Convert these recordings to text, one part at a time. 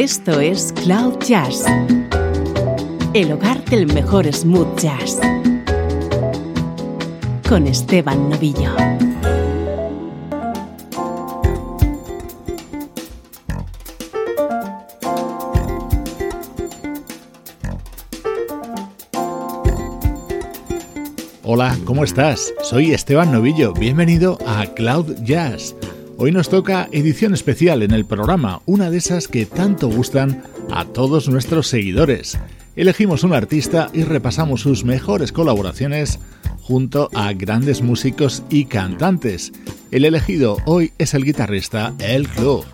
Esto es Cloud Jazz, el hogar del mejor smooth jazz, con Esteban Novillo. Hola, ¿cómo estás? Soy Esteban Novillo, bienvenido a Cloud Jazz Hoy nos toca edición especial en el programa, una de esas que tanto gustan a todos nuestros seguidores. Elegimos un artista y repasamos sus mejores colaboraciones junto a grandes músicos y cantantes. El elegido hoy es el guitarrista El Club.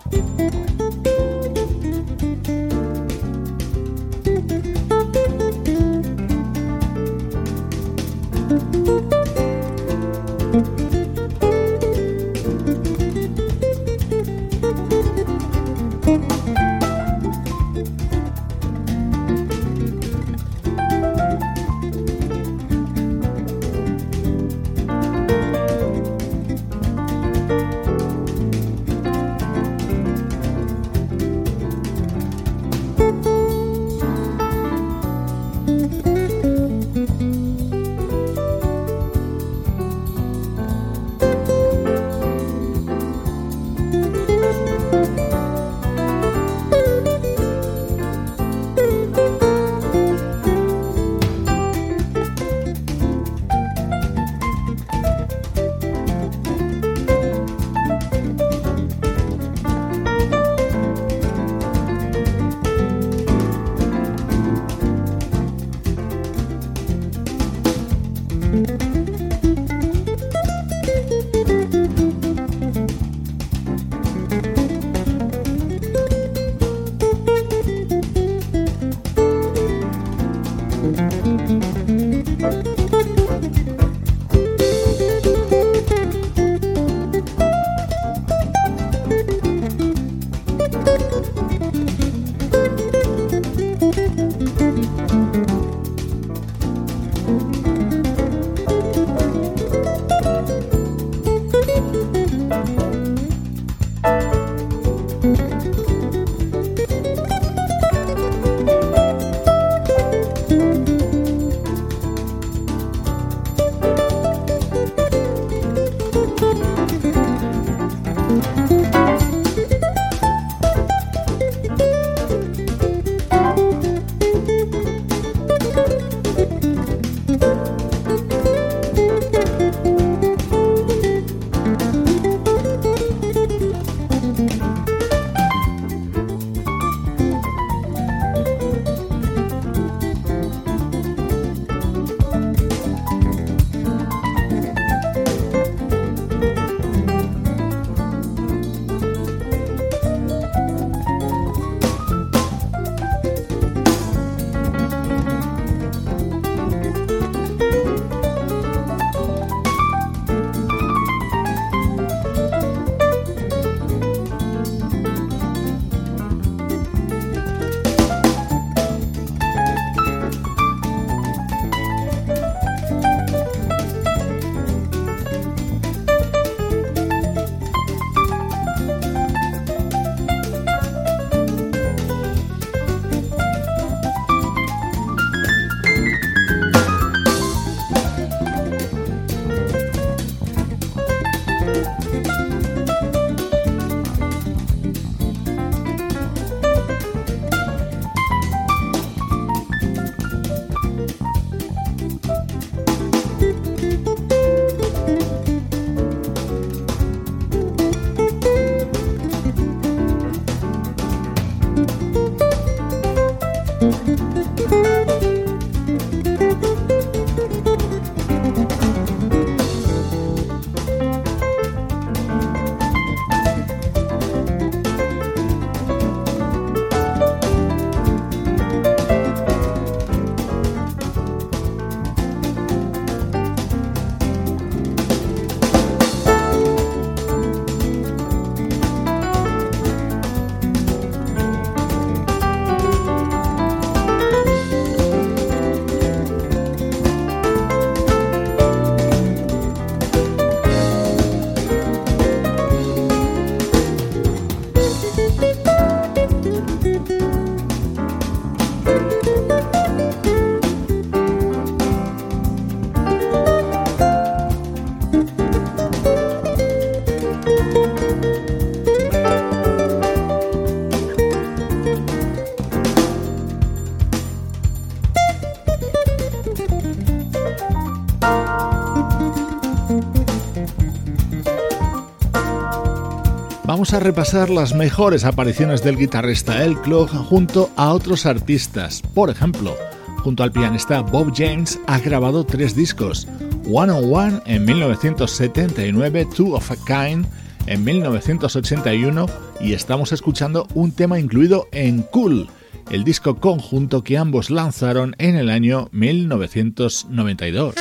A repasar las mejores apariciones del guitarrista El Clog junto a otros artistas. Por ejemplo, junto al pianista Bob James ha grabado tres discos: One on One en 1979, Two of a Kind en 1981 y estamos escuchando un tema incluido en Cool, el disco conjunto que ambos lanzaron en el año 1992.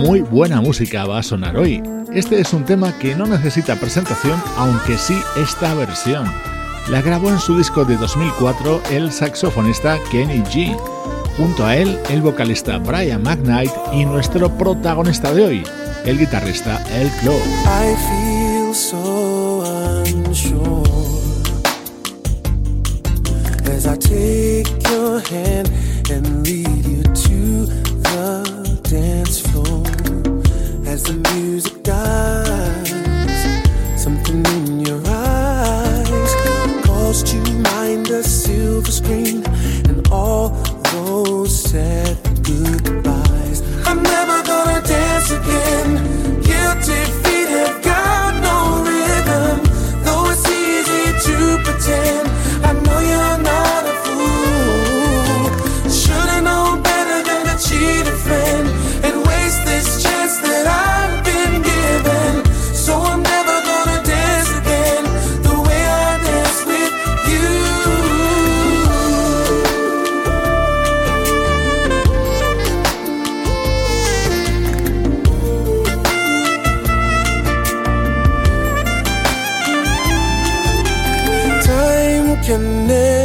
Muy buena música va a sonar hoy. Este es un tema que no necesita presentación, aunque sí esta versión. La grabó en su disco de 2004 el saxofonista Kenny G. Junto a él, el vocalista Brian McKnight y nuestro protagonista de hoy, el guitarrista El Clo. can never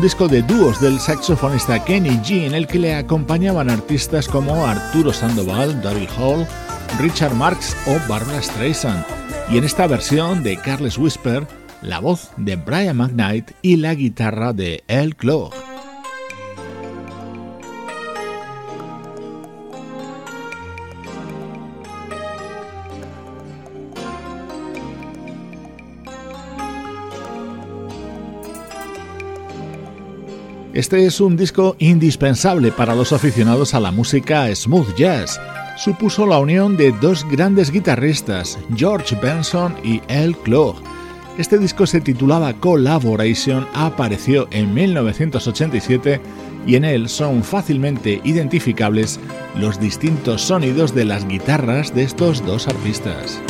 disco de dúos del saxofonista Kenny G en el que le acompañaban artistas como Arturo Sandoval, Daryl Hall, Richard Marx o Barbara Streisand. Y en esta versión de Carles Whisper, la voz de Brian McKnight y la guitarra de El Clog. Este es un disco indispensable para los aficionados a la música smooth jazz. Supuso la unión de dos grandes guitarristas, George Benson y El Clog. Este disco se titulaba Collaboration, apareció en 1987 y en él son fácilmente identificables los distintos sonidos de las guitarras de estos dos artistas.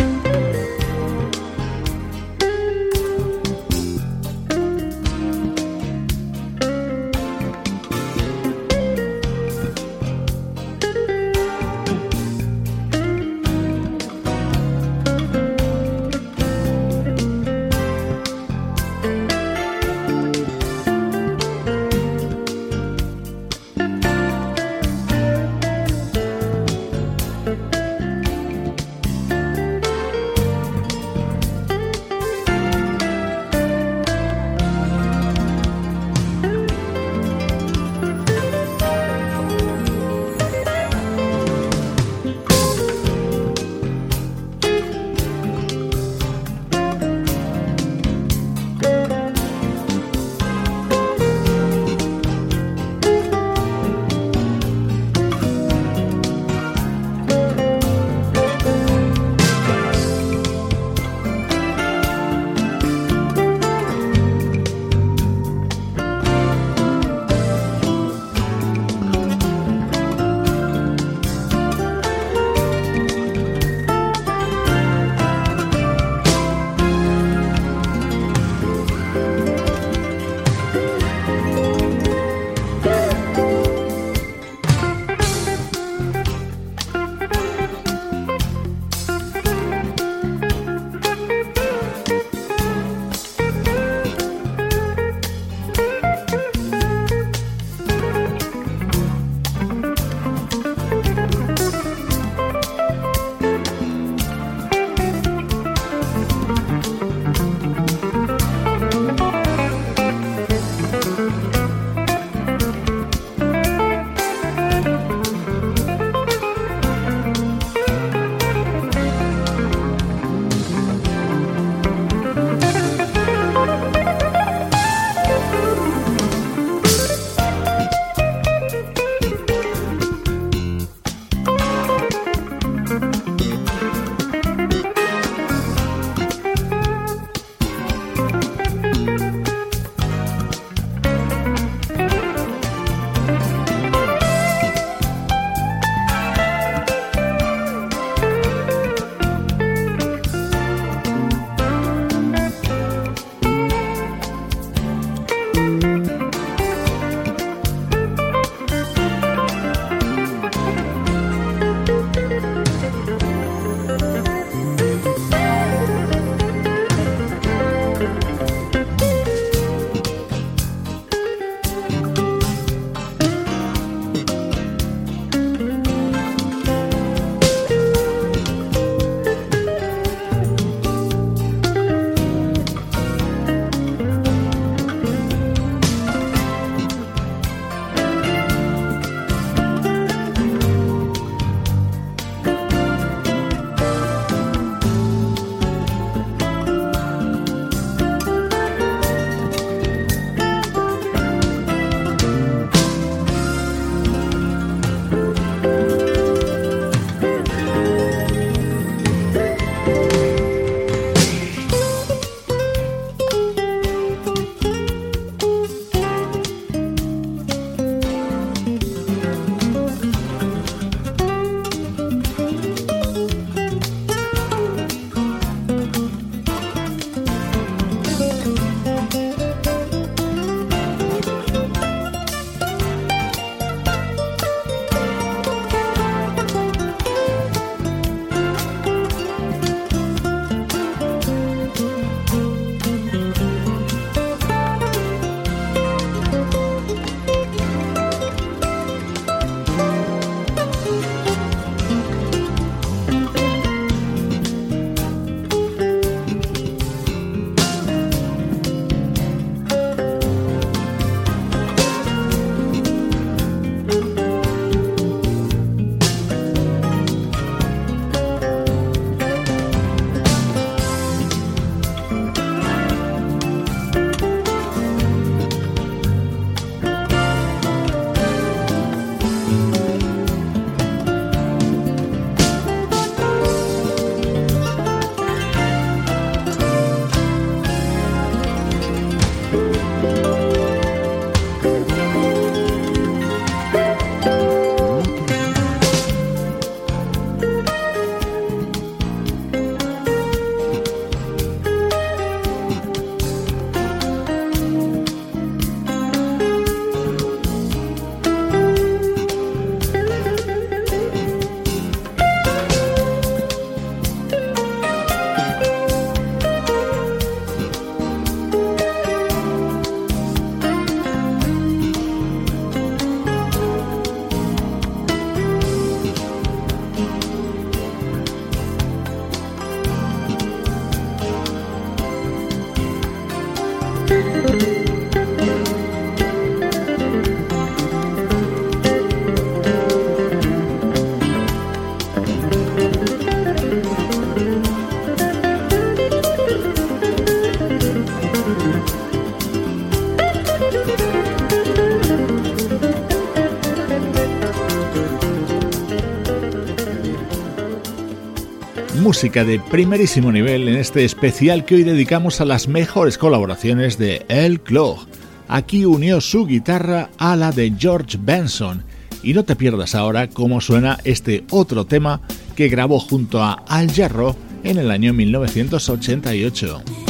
Música de primerísimo nivel en este especial que hoy dedicamos a las mejores colaboraciones de El Clog. Aquí unió su guitarra a la de George Benson. Y no te pierdas ahora cómo suena este otro tema que grabó junto a Al Jarro en el año 1988.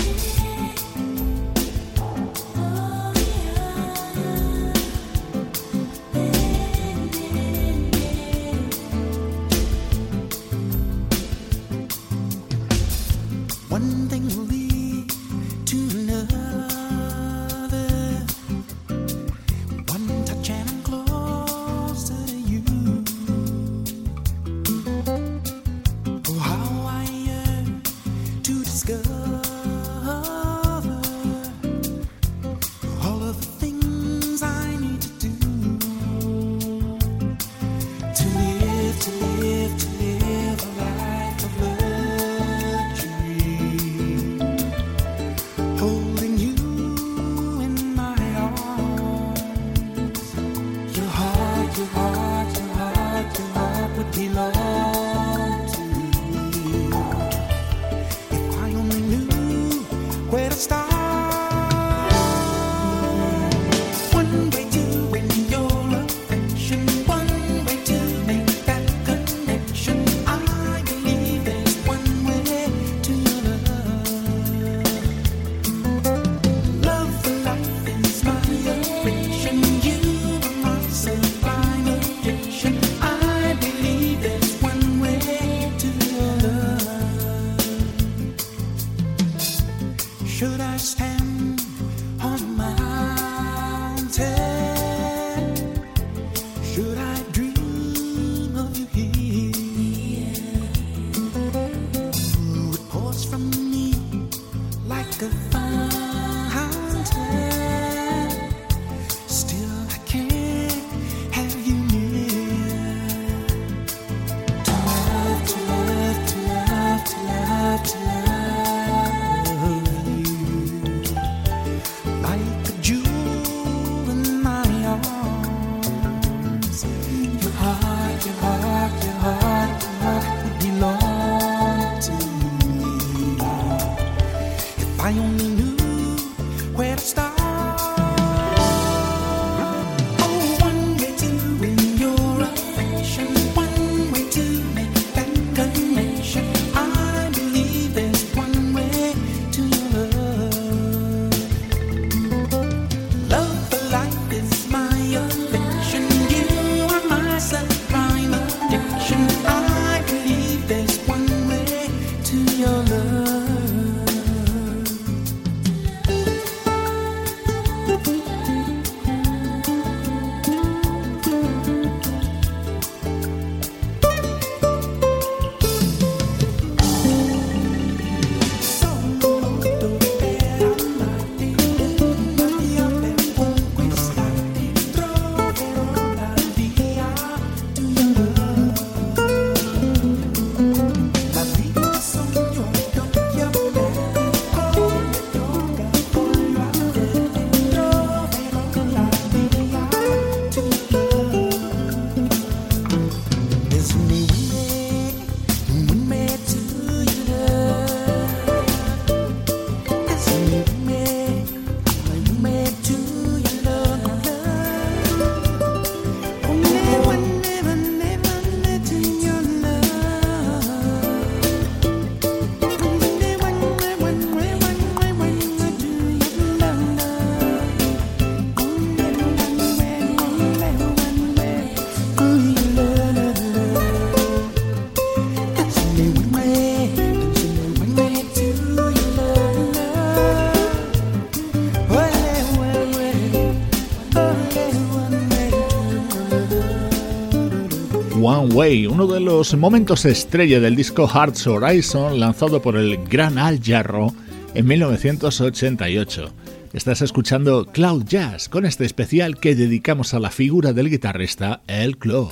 Uno de los momentos estrella del disco Hearts Horizon lanzado por el gran Al Jarro en 1988. Estás escuchando Cloud Jazz con este especial que dedicamos a la figura del guitarrista El Claw.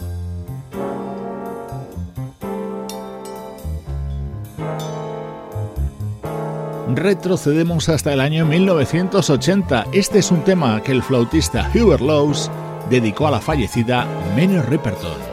Retrocedemos hasta el año 1980. Este es un tema que el flautista Hubert Lowes dedicó a la fallecida Minnie Riperton.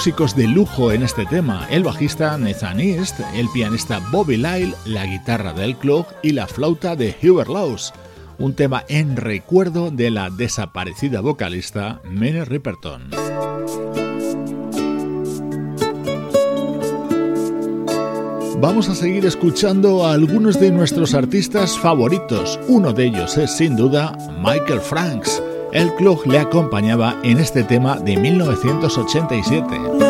Músicos de lujo en este tema, el bajista Nathan East, el pianista Bobby Lyle, la guitarra del club y la flauta de Hubert Laws, un tema en recuerdo de la desaparecida vocalista Minnie Riperton. Vamos a seguir escuchando a algunos de nuestros artistas favoritos, uno de ellos es sin duda Michael Franks. El club le acompañaba en este tema de 1987.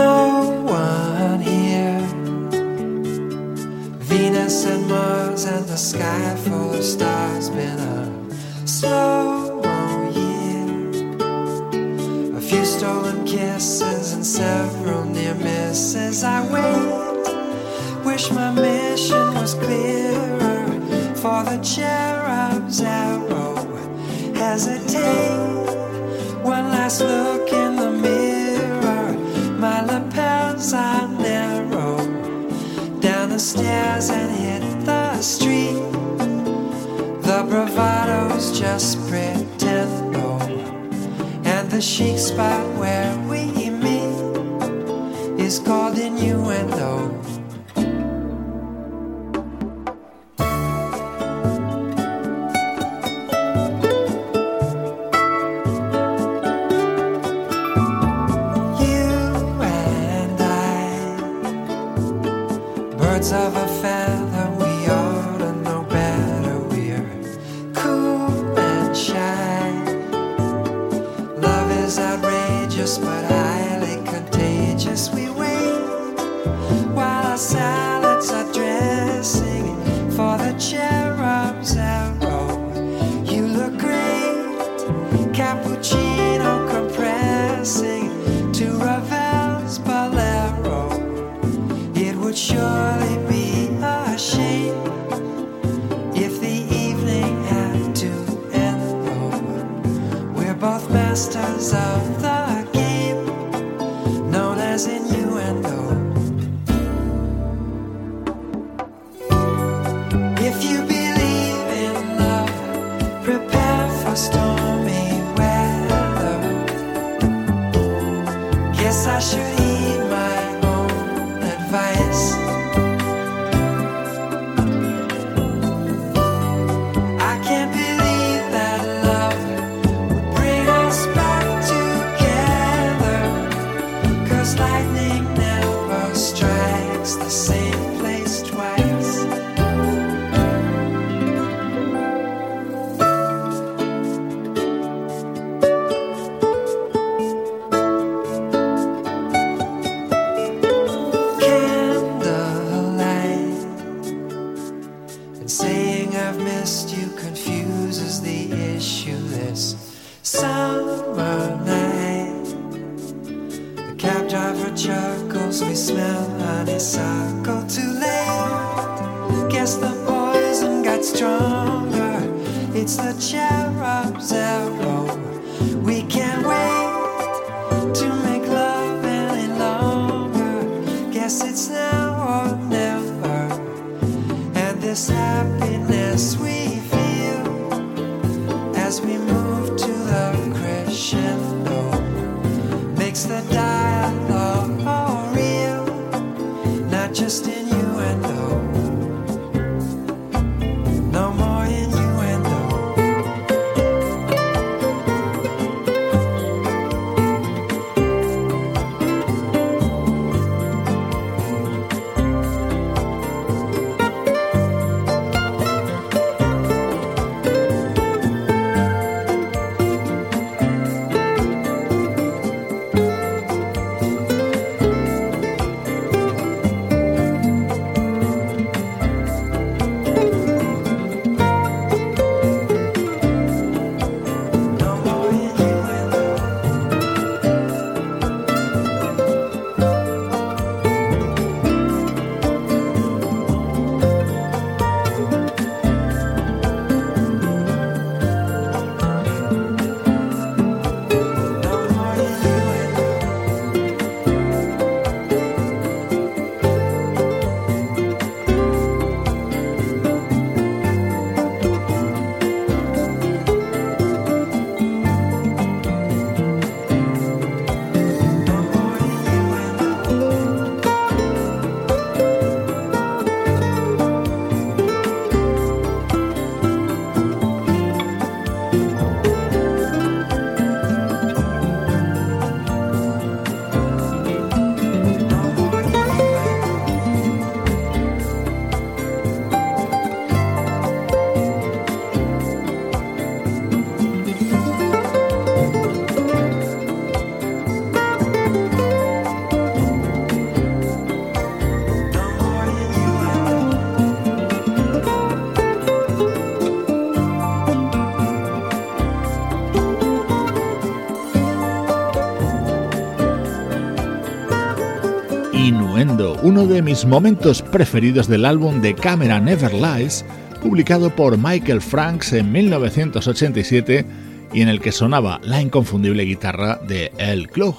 Innuendo, uno de mis momentos preferidos del álbum de Camera Never Lies, publicado por Michael Franks en 1987 y en el que sonaba la inconfundible guitarra de El Klug.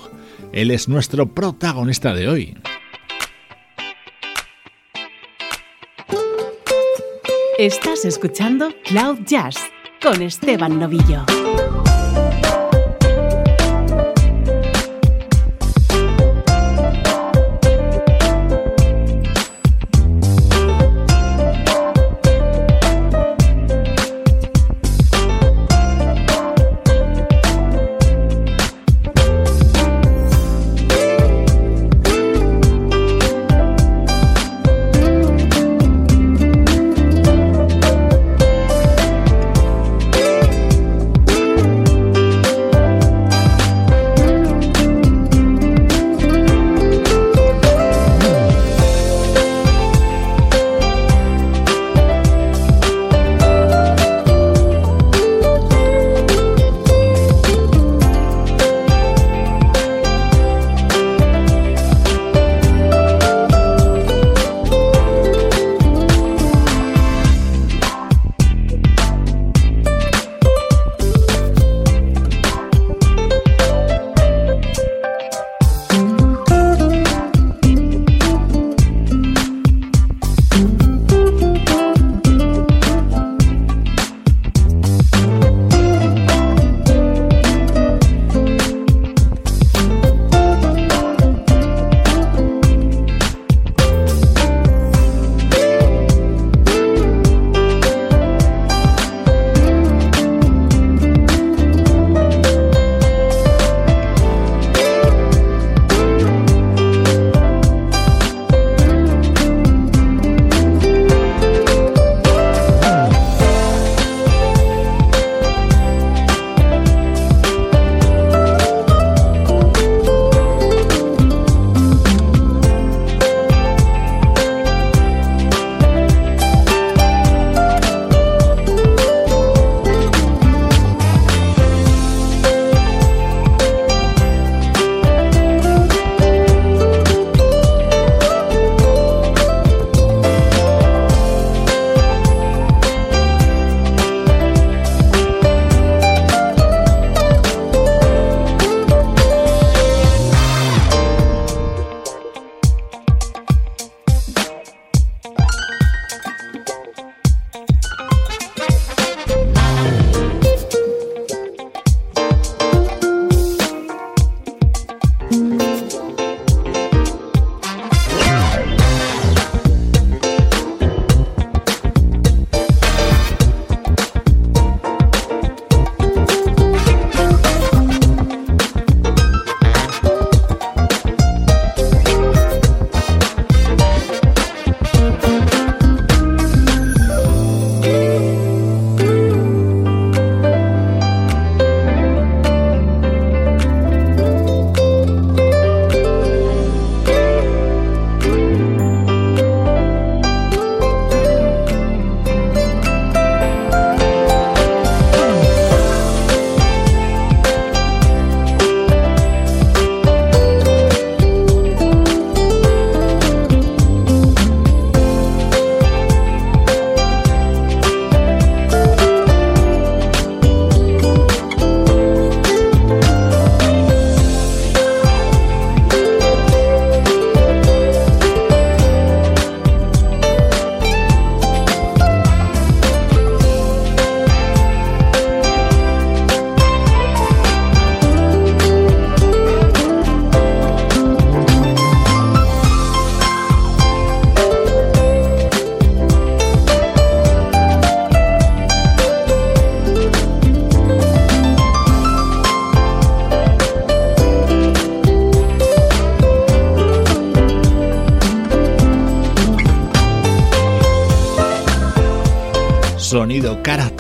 Él es nuestro protagonista de hoy. Estás escuchando Cloud Jazz con Esteban Novillo.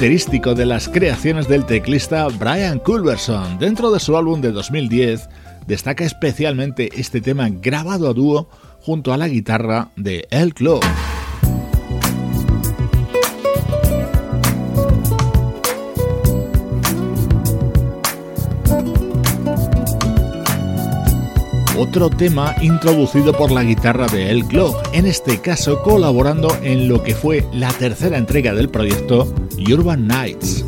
Característico de las creaciones del teclista Brian Culberson. Dentro de su álbum de 2010 destaca especialmente este tema grabado a dúo junto a la guitarra de El Club. otro tema introducido por la guitarra de El Club, en este caso colaborando en lo que fue la tercera entrega del proyecto Urban Nights.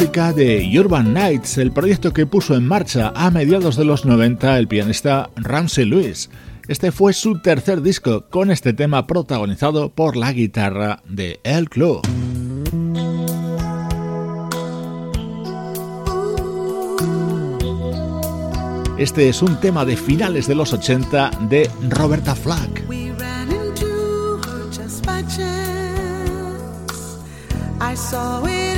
Música de Urban Nights, el proyecto que puso en marcha a mediados de los 90 el pianista Ramsey Lewis. Este fue su tercer disco con este tema protagonizado por la guitarra de El Club. Este es un tema de finales de los 80 de Roberta Flack. you do.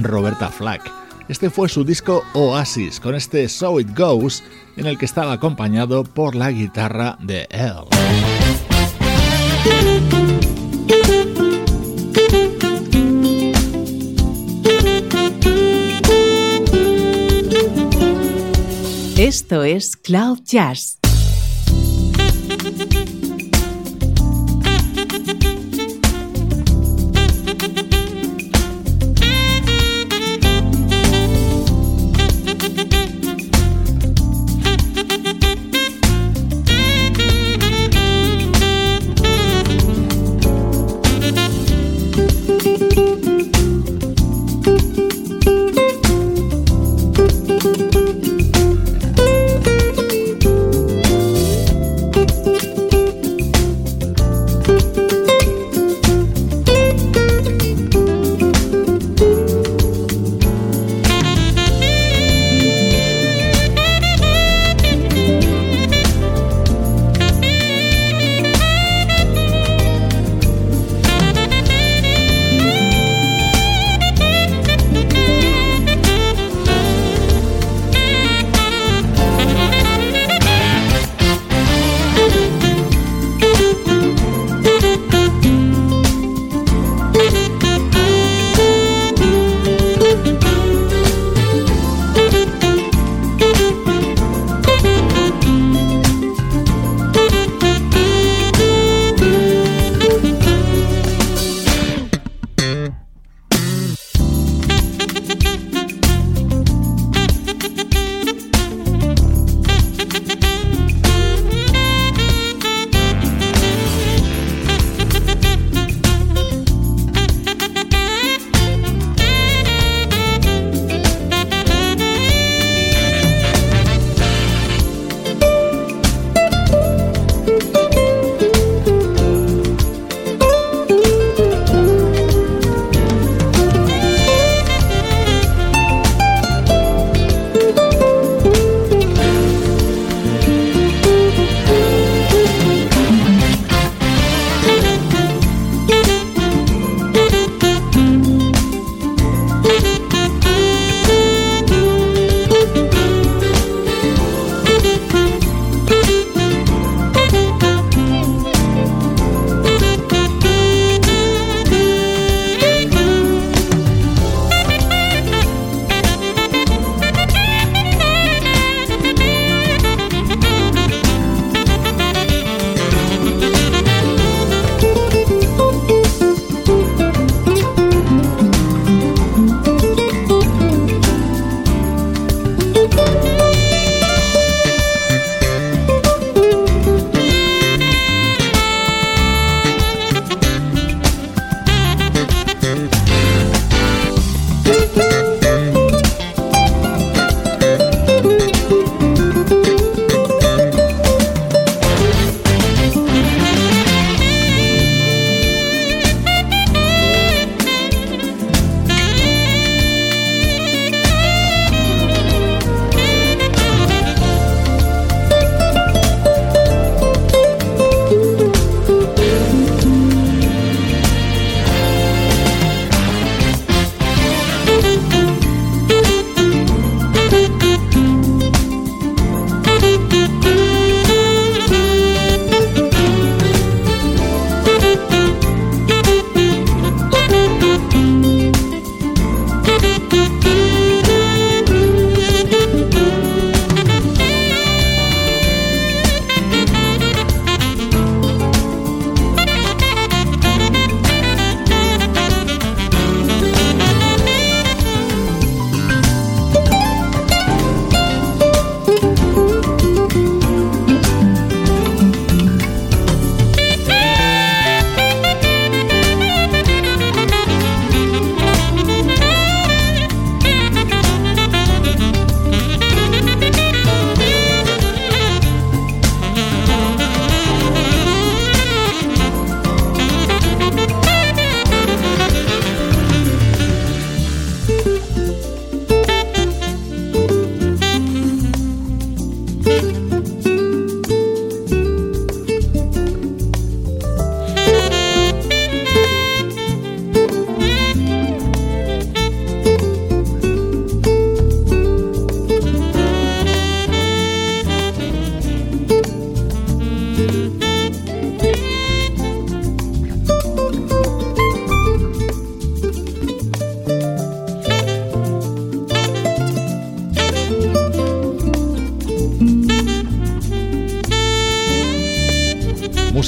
Roberta Flack. Este fue su disco Oasis, con este So It Goes, en el que estaba acompañado por la guitarra de Elle. Esto es Cloud Jazz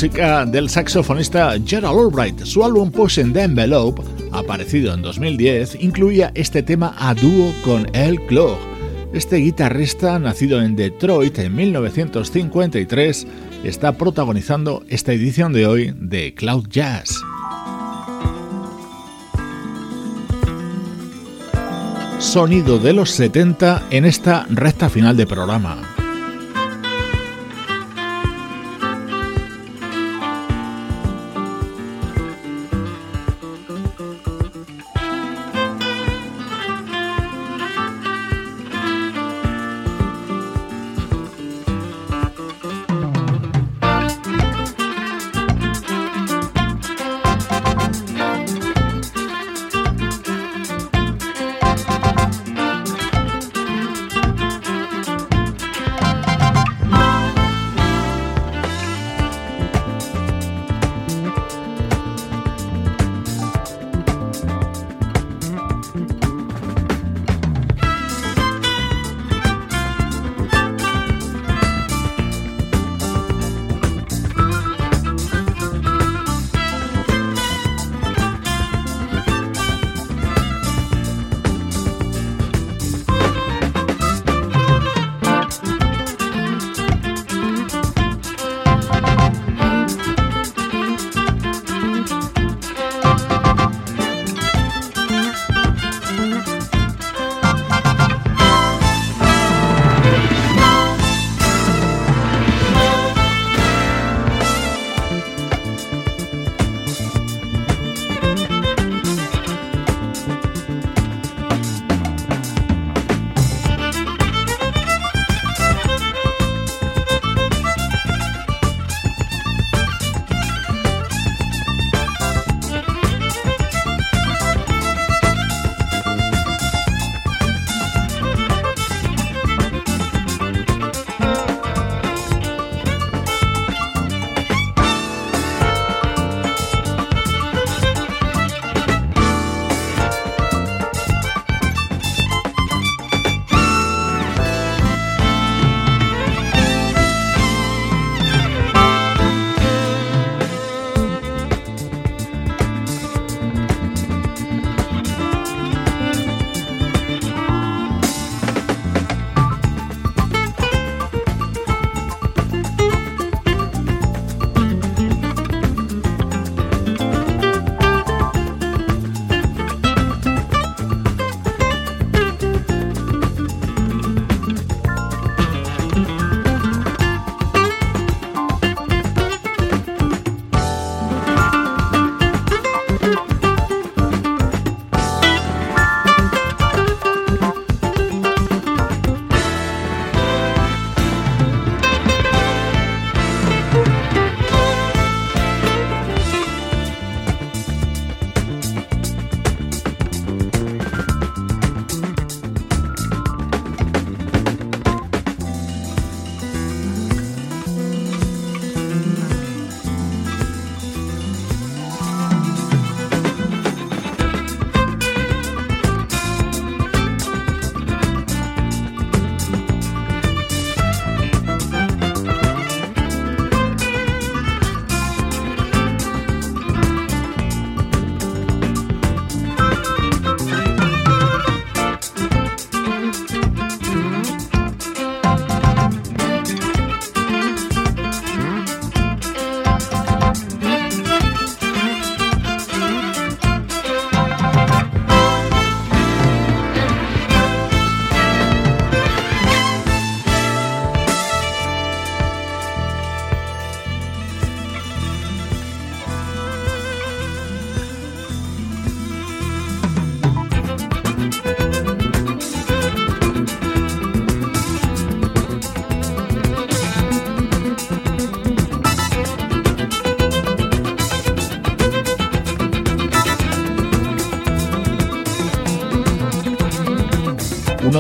música del saxofonista Gerald Albright. Su álbum Pushing the Envelope, aparecido en 2010, incluía este tema a dúo con El Clog. Este guitarrista, nacido en Detroit en 1953, está protagonizando esta edición de hoy de Cloud Jazz. Sonido de los 70 en esta recta final de programa.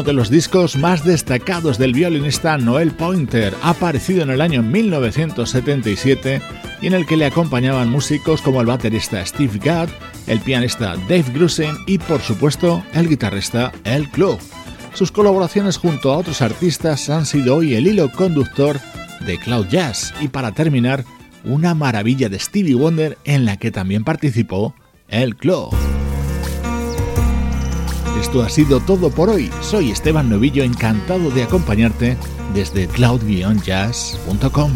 De los discos más destacados del violinista Noel Pointer, aparecido en el año 1977 y en el que le acompañaban músicos como el baterista Steve Gadd, el pianista Dave Grusin y por supuesto el guitarrista El Club. Sus colaboraciones junto a otros artistas han sido hoy el hilo conductor de Cloud Jazz y para terminar una maravilla de Stevie Wonder en la que también participó el Club. Esto ha sido todo por hoy. Soy Esteban Novillo, encantado de acompañarte desde cloud-jazz.com.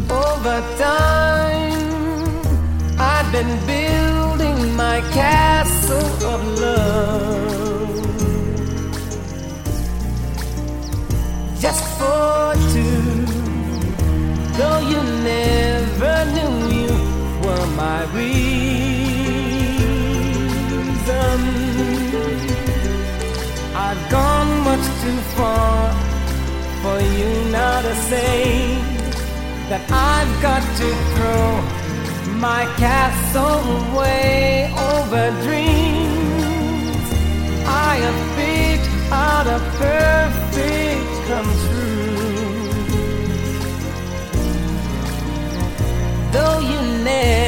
Just for two, though you never knew you were my I've gone much too far for you now to say that I've got to throw my castle away over dreams. I have picked out a perfect come true. Though you never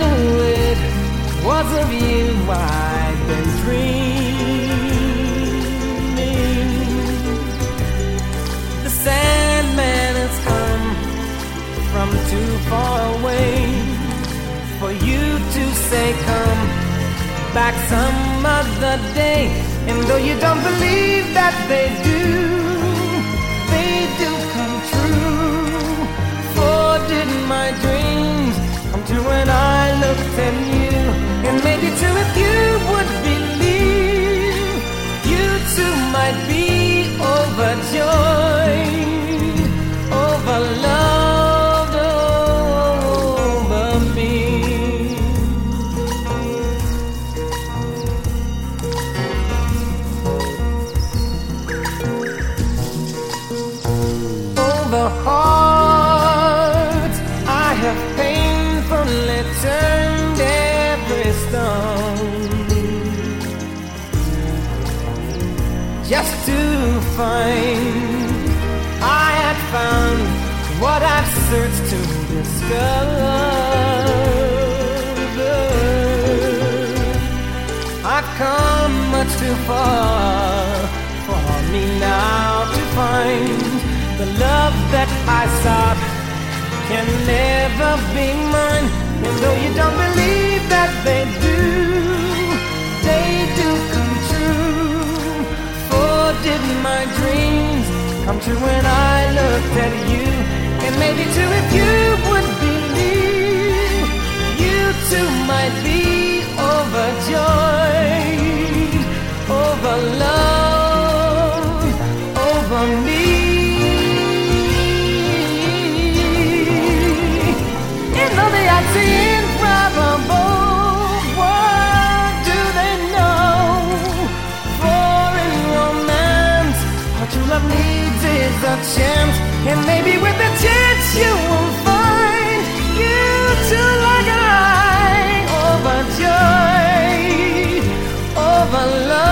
knew it was of you I've been dreaming. Too far away for you to say come back some other day. And though you don't believe that they do, they do come true. For did my dreams come true when I looked at you? And maybe too if you would believe, you too might be overjoyed find I had found what I've searched to discover. I've come much too far for me now to find the love that I sought can never be mine. And though you don't believe that they do, did my dreams come true when I looked at you? And maybe too, if you would believe, you too might be overjoyed over love, chance, and maybe with a chance you will find you too like I overjoyed over love.